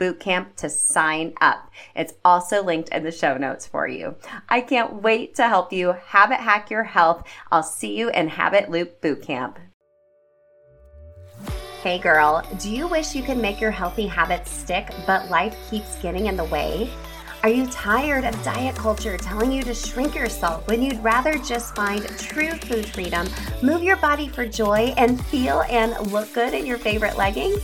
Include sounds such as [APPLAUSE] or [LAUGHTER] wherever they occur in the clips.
bootcamp to sign up. It's also linked in the show notes for you. I can't wait to help you habit hack your health. I'll see you in Habit Loop Bootcamp. Hey girl, do you wish you could make your healthy habits stick, but life keeps getting in the way? Are you tired of diet culture telling you to shrink yourself when you'd rather just find true food freedom, move your body for joy, and feel and look good in your favorite leggings?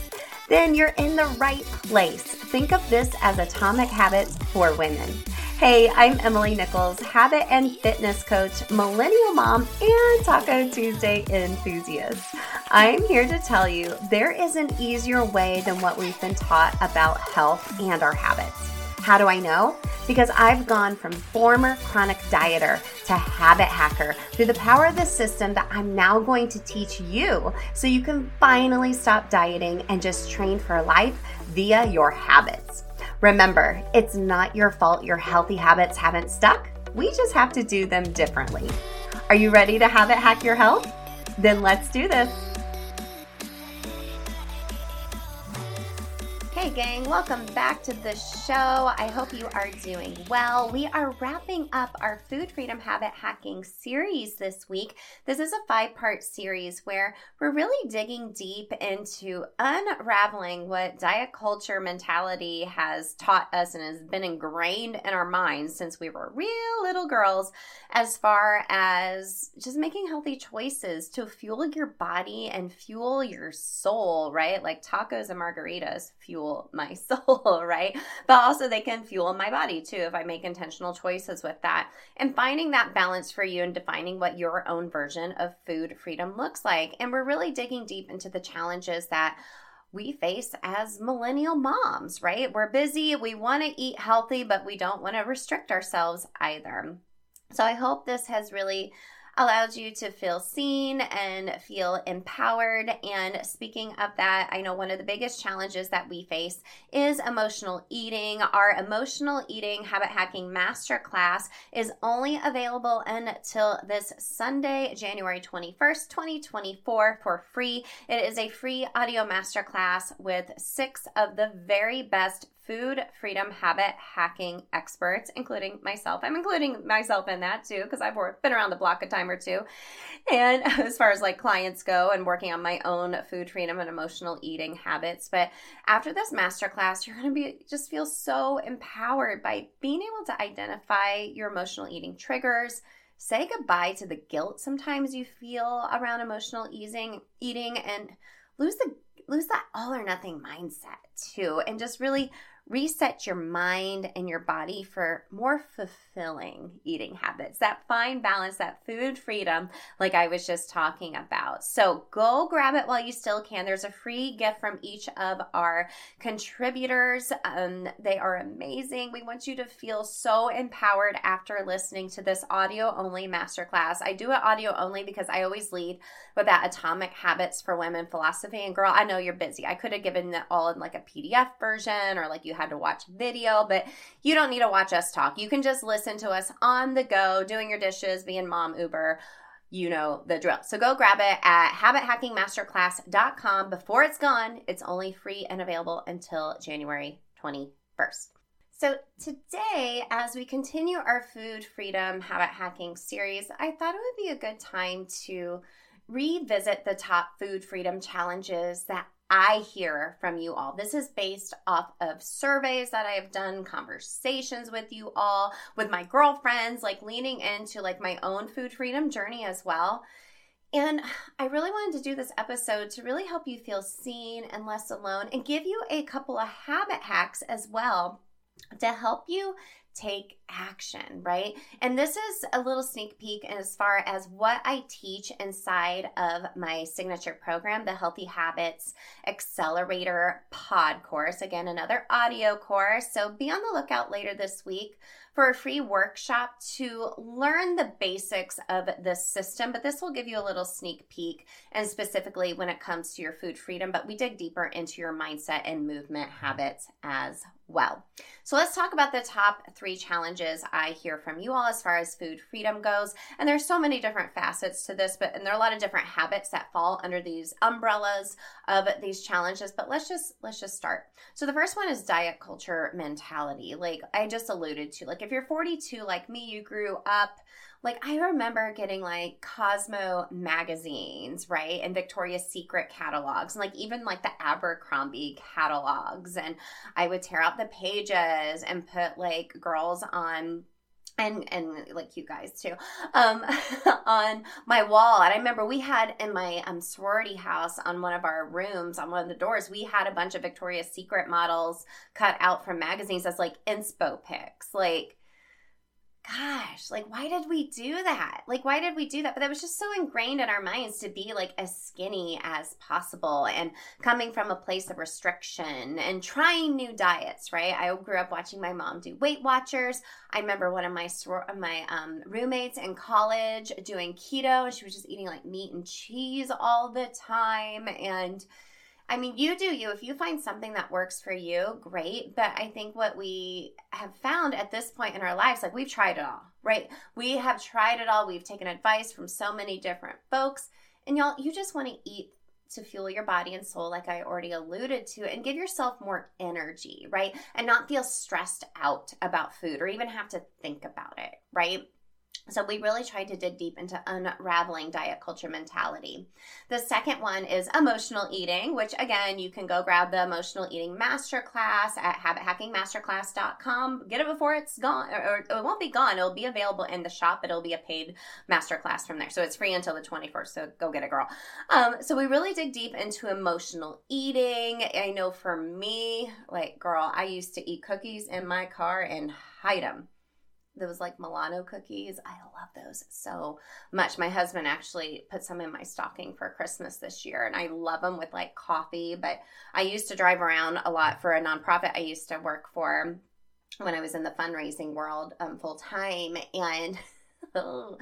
Then you're in the right place. Think of this as Atomic Habits for Women. Hey, I'm Emily Nichols, habit and fitness coach, millennial mom, and Taco Tuesday enthusiast. I'm here to tell you there is an easier way than what we've been taught about health and our habits. How do I know? Because I've gone from former chronic dieter to habit hacker through the power of the system that I'm now going to teach you so you can finally stop dieting and just train for life via your habits. Remember, it's not your fault your healthy habits haven't stuck. We just have to do them differently. Are you ready to habit hack your health? Then let's do this. Gang, welcome back to the show. I hope you are doing well. We are wrapping up our food freedom habit hacking series this week. This is a five part series where we're really digging deep into unraveling what diet culture mentality has taught us and has been ingrained in our minds since we were real little girls, as far as just making healthy choices to fuel your body and fuel your soul, right? Like tacos and margaritas fuel [LAUGHS] my soul, [LAUGHS] right? But also they can fuel my body too if I make intentional choices with that. And finding that balance for you and defining what your own version of food freedom looks like. And we're really digging deep into the challenges that we face as millennial moms, right? We're busy, we want to eat healthy, but we don't want to restrict ourselves either. So I hope this has really allows you to feel seen and feel empowered. And speaking of that, I know one of the biggest challenges that we face is emotional eating. Our emotional eating habit hacking masterclass is only available until this Sunday, January 21st, 2024, for free. It is a free audio masterclass with six of the very best food freedom habit hacking experts, including myself. I'm including myself in that too, because I've been around the block a time or two. And [LAUGHS] as far as like clients go and working on my own food freedom and emotional eating habits. But after this masterclass, you're going to be just feel so empowered by being able to identify your emotional eating triggers say goodbye to the guilt sometimes you feel around emotional easing eating and lose the lose that all or nothing mindset too and just really reset your mind and your body for more fulfilling eating habits, that fine balance, that food freedom, like I was just talking about. So go grab it while you still can. There's a free gift from each of our contributors. Um, they are amazing. We want you to feel so empowered after listening to this audio only masterclass. I do it audio only because I always lead with that atomic habits for women philosophy. And girl, I know you're busy. I could have given it all in like a PDF version or like you had to watch video, but you don't need to watch us talk. You can just listen to us on the go, doing your dishes, being mom Uber. You know the drill. So go grab it at habithackingmasterclass.com before it's gone. It's only free and available until January 21st. So, today, as we continue our food freedom habit hacking series, I thought it would be a good time to revisit the top food freedom challenges that I hear from you all. This is based off of surveys that I have done, conversations with you all, with my girlfriends, like leaning into like my own food freedom journey as well. And I really wanted to do this episode to really help you feel seen and less alone and give you a couple of habit hacks as well to help you take action, right? And this is a little sneak peek as far as what I teach inside of my signature program, the Healthy Habits Accelerator Pod course. Again, another audio course. So be on the lookout later this week for a free workshop to learn the basics of this system. But this will give you a little sneak peek, and specifically when it comes to your food freedom. But we dig deeper into your mindset and movement mm-hmm. habits as well. So let's talk about the top three challenges I hear from you all as far as food freedom goes. And there's so many different facets to this, but and there are a lot of different habits that fall under these umbrellas of these challenges. But let's just let's just start. So the first one is diet culture mentality. Like I just alluded to. Like if you're 42 like me, you grew up like I remember getting like Cosmo magazines, right? And Victoria's Secret catalogs, and like even like the Abercrombie catalogs. And I would tear out the pages and put like girls on and and like you guys too um [LAUGHS] on my wall and i remember we had in my um sorority house on one of our rooms on one of the doors we had a bunch of victoria's secret models cut out from magazines as like inspo pics like gosh, like why did we do that? Like why did we do that? But that was just so ingrained in our minds to be like as skinny as possible and coming from a place of restriction and trying new diets, right? I grew up watching my mom do Weight Watchers. I remember one of my my um, roommates in college doing keto and she was just eating like meat and cheese all the time and I mean, you do you. If you find something that works for you, great. But I think what we have found at this point in our lives, like we've tried it all, right? We have tried it all. We've taken advice from so many different folks. And y'all, you just want to eat to fuel your body and soul, like I already alluded to, and give yourself more energy, right? And not feel stressed out about food or even have to think about it, right? So we really tried to dig deep into unraveling diet culture mentality. The second one is emotional eating, which again, you can go grab the emotional eating masterclass at habithackingmasterclass.com. Get it before it's gone, or, it won't be gone. It'll be available in the shop, it'll be a paid masterclass from there. So it's free until the 21st. So go get it, girl. Um, so we really dig deep into emotional eating. I know for me, like, girl, I used to eat cookies in my car and hide them those like Milano cookies. I love those so much. My husband actually put some in my stocking for Christmas this year, and I love them with like coffee. But I used to drive around a lot for a nonprofit I used to work for when I was in the fundraising world um, full time, and [LAUGHS]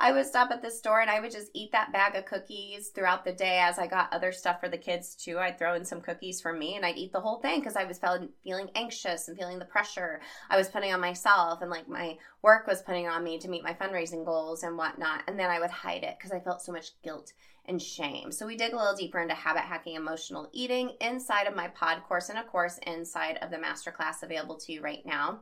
I would stop at the store and I would just eat that bag of cookies throughout the day as I got other stuff for the kids too. I'd throw in some cookies for me and I'd eat the whole thing because I was feeling anxious and feeling the pressure I was putting on myself and like my work was putting on me to meet my fundraising goals and whatnot. And then I would hide it because I felt so much guilt and shame. So we dig a little deeper into habit hacking emotional eating inside of my pod course and of course inside of the masterclass available to you right now.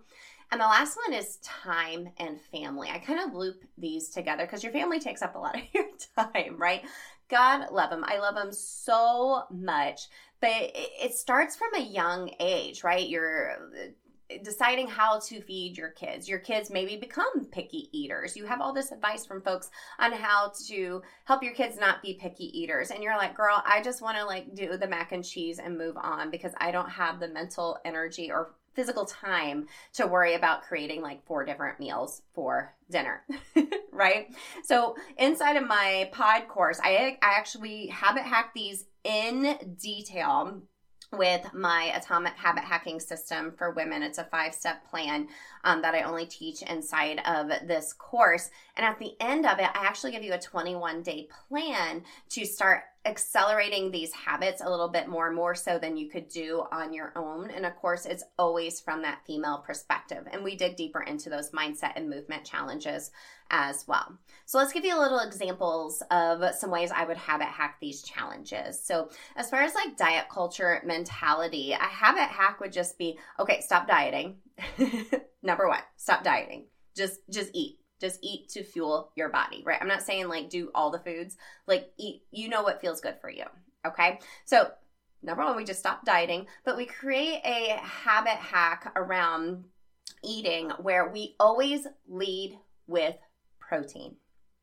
And the last one is time and family. I kind of loop these together because your family takes up a lot of [LAUGHS] your time, right? God love them. I love them so much. But it starts from a young age, right? You're uh, deciding how to feed your kids. Your kids maybe become picky eaters. You have all this advice from folks on how to help your kids not be picky eaters. And you're like, girl, I just want to like do the mac and cheese and move on because I don't have the mental energy or physical time to worry about creating like four different meals for dinner, [LAUGHS] right? So inside of my pod course, I, I actually habit hack these in detail with my atomic habit hacking system for women. It's a five step plan um, that I only teach inside of this course. And at the end of it, I actually give you a 21 day plan to start accelerating these habits a little bit more, more so than you could do on your own. And of course, it's always from that female perspective. And we dig deeper into those mindset and movement challenges as well. So let's give you a little examples of some ways I would habit hack these challenges. So as far as like diet culture mentality, a habit hack would just be, okay, stop dieting. [LAUGHS] Number one, stop dieting. Just, just eat just eat to fuel your body, right? I'm not saying like do all the foods, like eat, you know what feels good for you, okay? So, number one, we just stop dieting, but we create a habit hack around eating where we always lead with protein.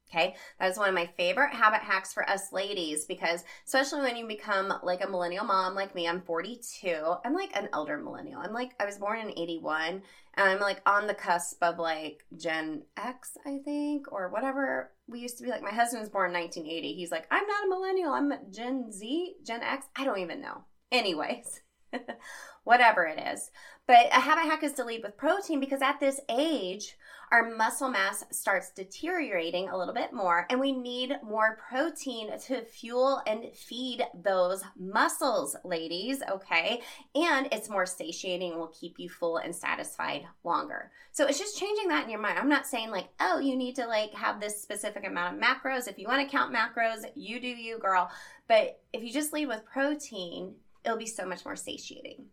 Okay, that is one of my favorite habit hacks for us ladies because, especially when you become like a millennial mom like me, I'm 42. I'm like an elder millennial. I'm like, I was born in 81 and I'm like on the cusp of like Gen X, I think, or whatever we used to be like. My husband was born in 1980. He's like, I'm not a millennial. I'm Gen Z, Gen X. I don't even know. Anyways. [LAUGHS] whatever it is. But a habit hack is to lead with protein because at this age, our muscle mass starts deteriorating a little bit more, and we need more protein to fuel and feed those muscles, ladies, okay? And it's more satiating, will keep you full and satisfied longer. So it's just changing that in your mind. I'm not saying like, oh, you need to like have this specific amount of macros. If you want to count macros, you do you, girl. But if you just lead with protein, it'll be so much more satiating.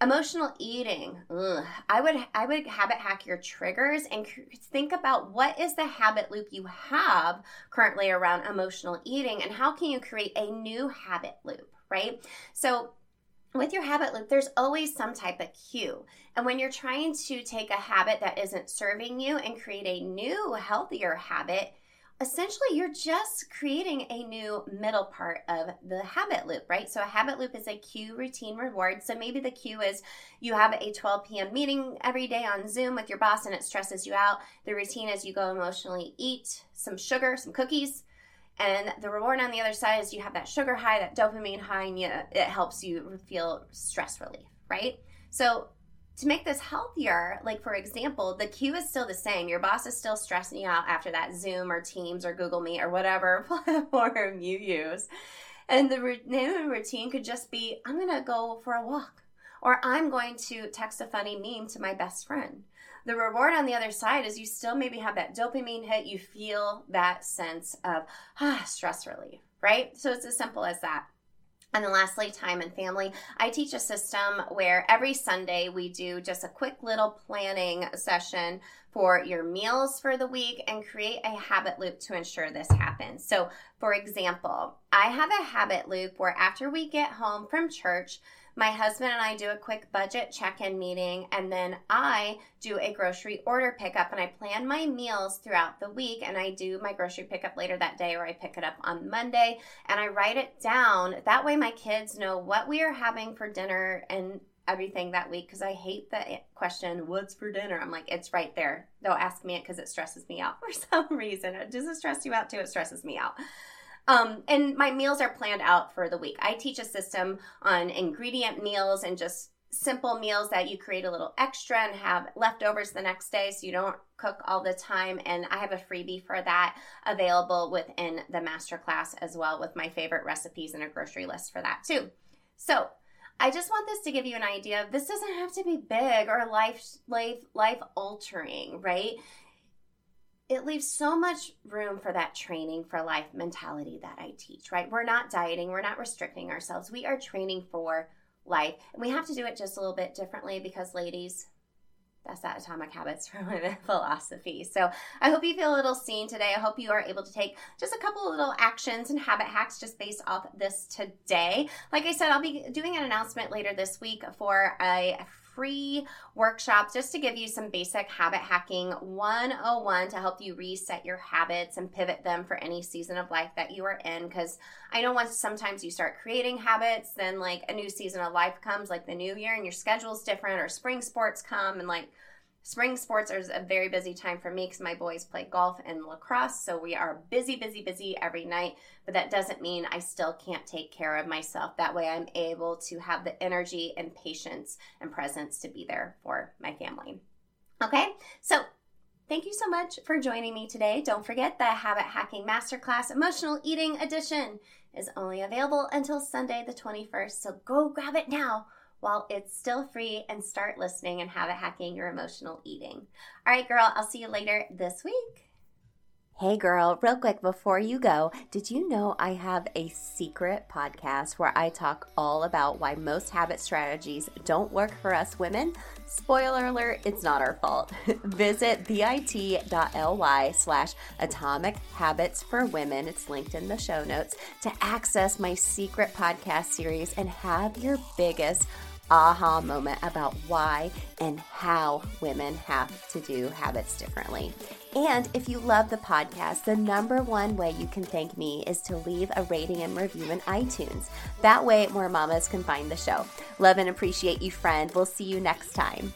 Emotional eating. Ugh. I would I would habit hack your triggers and think about what is the habit loop you have currently around emotional eating and how can you create a new habit loop, right? So with your habit loop, there's always some type of cue. And when you're trying to take a habit that isn't serving you and create a new, healthier habit, essentially you're just creating a new middle part of the habit loop, right? So a habit loop is a cue, routine, reward. So maybe the cue is you have a 12 p.m. meeting every day on Zoom with your boss and it stresses you out. The routine is you go emotionally eat some sugar, some cookies. And the reward on the other side is you have that sugar high, that dopamine high, and you, it helps you feel stress relief, right? So to make this healthier, like for example, the cue is still the same. Your boss is still stressing you out after that Zoom or Teams or Google Meet or whatever [LAUGHS] platform you use. And the new routine could just be I'm going to go for a walk or I'm going to text a funny meme to my best friend. The reward on the other side is you still maybe have that dopamine hit, you feel that sense of ah, stress relief, right? So it's as simple as that. And then lastly, time and family. I teach a system where every Sunday we do just a quick little planning session for your meals for the week and create a habit loop to ensure this happens. So, for example, I have a habit loop where after we get home from church, my husband and I do a quick budget check in meeting, and then I do a grocery order pickup. And I plan my meals throughout the week, and I do my grocery pickup later that day, or I pick it up on Monday, and I write it down. That way, my kids know what we are having for dinner and everything that week because I hate the question, what's for dinner? I'm like, it's right there. They'll ask me it because it stresses me out [LAUGHS] for some reason. Does it stress you out too? It stresses me out. Um, and my meals are planned out for the week. I teach a system on ingredient meals and just simple meals that you create a little extra and have leftovers the next day so you don't cook all the time. And I have a freebie for that available within the masterclass as well with my favorite recipes and a grocery list for that too. So I just want this to give you an idea this doesn't have to be big or life life life altering, right? It leaves so much room for that training for life mentality that I teach, right? We're not dieting, we're not restricting ourselves. We are training for life. And we have to do it just a little bit differently because, ladies, that's that atomic habits for [LAUGHS] women philosophy. So I hope you feel a little seen today. I hope you are able to take just a couple of little actions and habit hacks just based off this today. Like I said, I'll be doing an announcement later this week for a free workshop just to give you some basic habit hacking 101 to help you reset your habits and pivot them for any season of life that you are in. Because I know once sometimes you start creating habits, then like a new season of life comes, like the new year, and your schedule's different, or spring sports come, and like Spring sports is a very busy time for me because my boys play golf and lacrosse. So we are busy, busy, busy every night. But that doesn't mean I still can't take care of myself. That way I'm able to have the energy and patience and presence to be there for my family. Okay, so Thank you so much for joining me today. Don't forget the Habit Hacking Masterclass Emotional Eating Edition is only available until Sunday the 21st. So go grab it now while it's still free and start listening and habit hacking your emotional eating. All right, girl, I'll see you later this week. Hey girl, real quick before you go, did you know I have a secret podcast where I talk all about why most habit strategies don't work for us women? Spoiler alert, it's not our fault. [LAUGHS] Visit bit.ly slash atomic habits for women, it's linked in the show notes, to access my secret podcast series and have your biggest aha moment about why and how women have to do habits differently. And if you love the podcast, the number one way you can thank me is to leave a rating and review in iTunes. That way, more mamas can find the show. Love and appreciate you, friend. We'll see you next time.